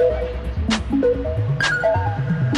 Thank you.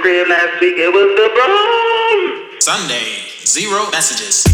crib last week. It was the bomb. Sunday, zero messages.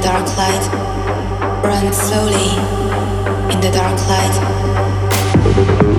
the dark light. Run slowly in the dark light. Thank you.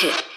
pit.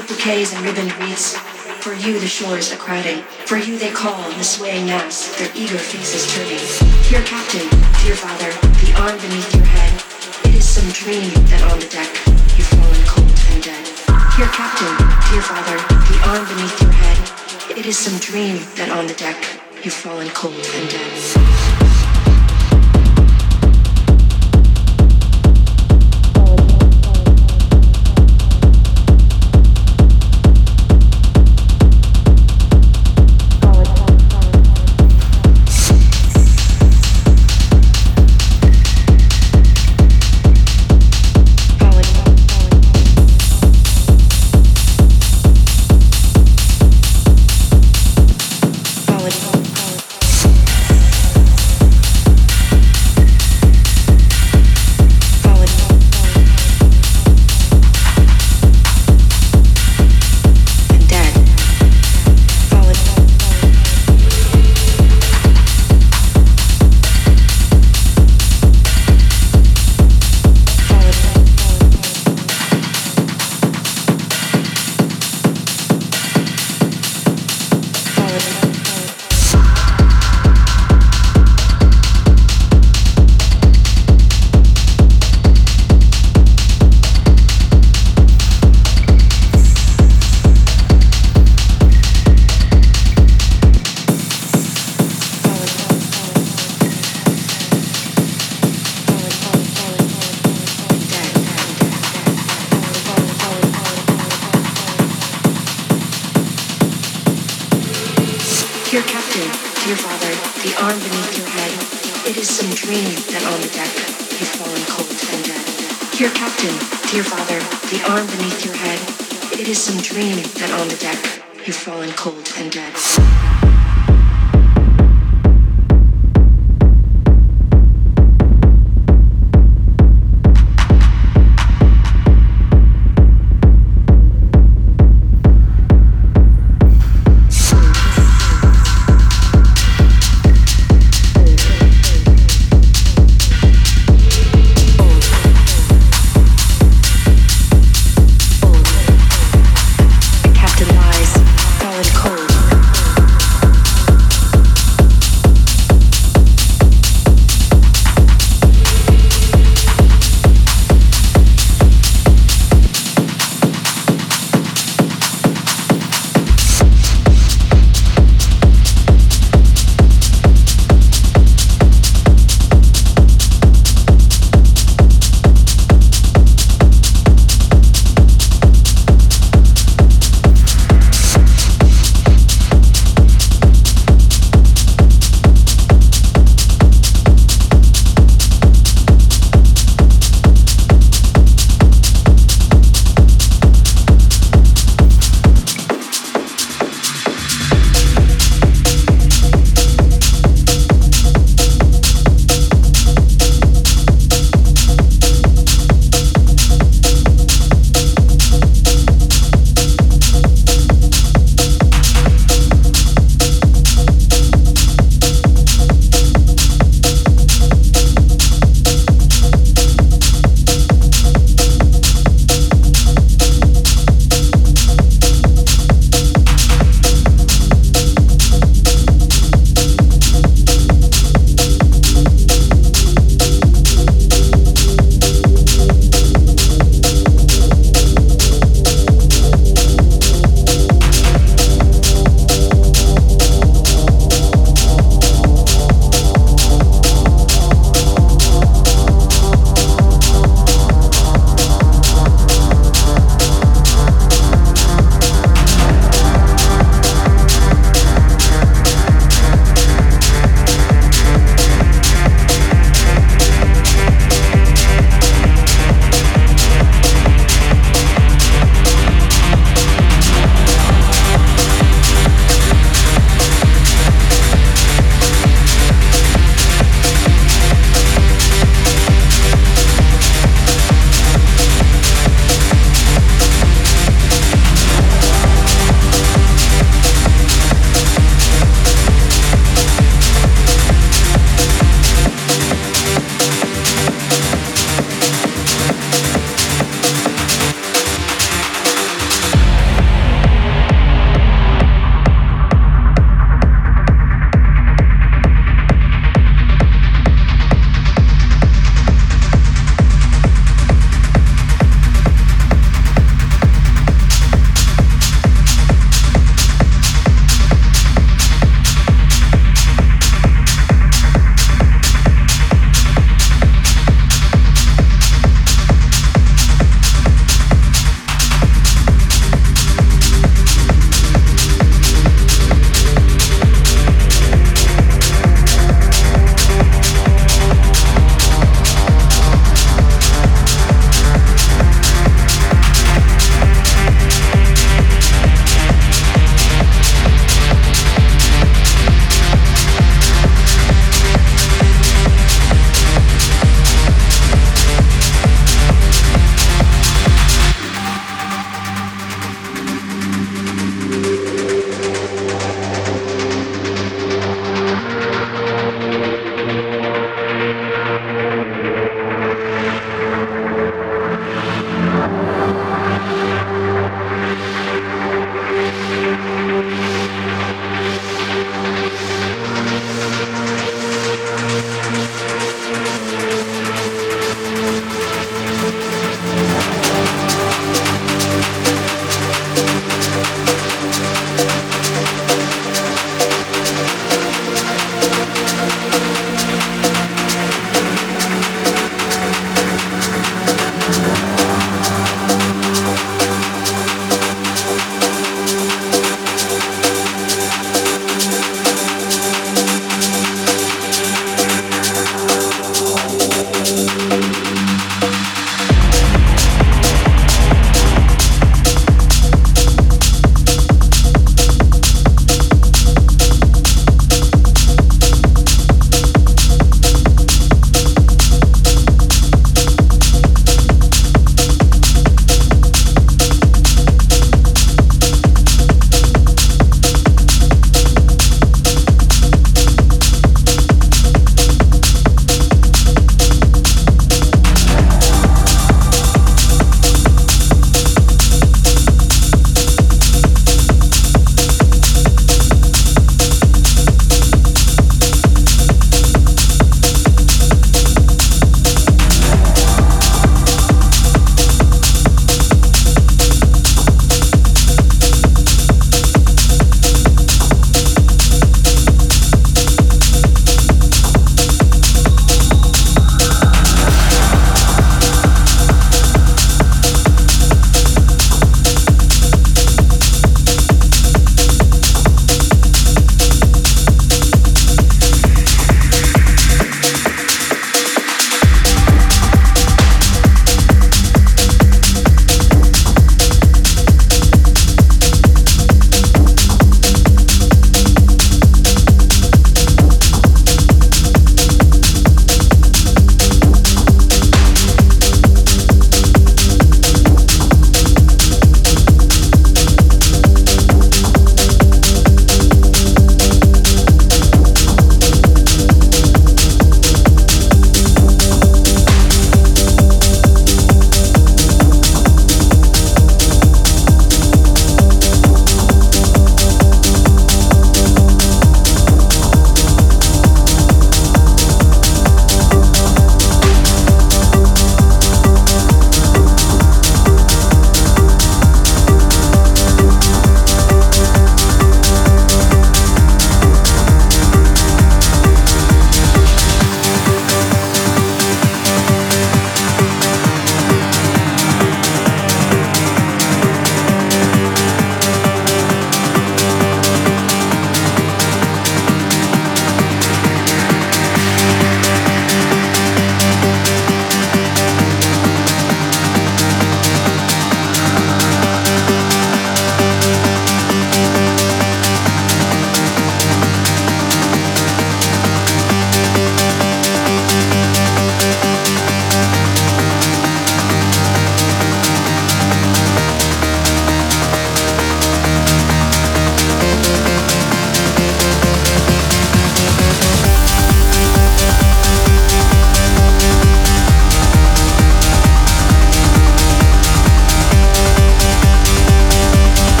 Bouquets and ribboned wreaths. For you the shores are crowding. For you they call the swaying mass, their eager faces turning. Dear captain,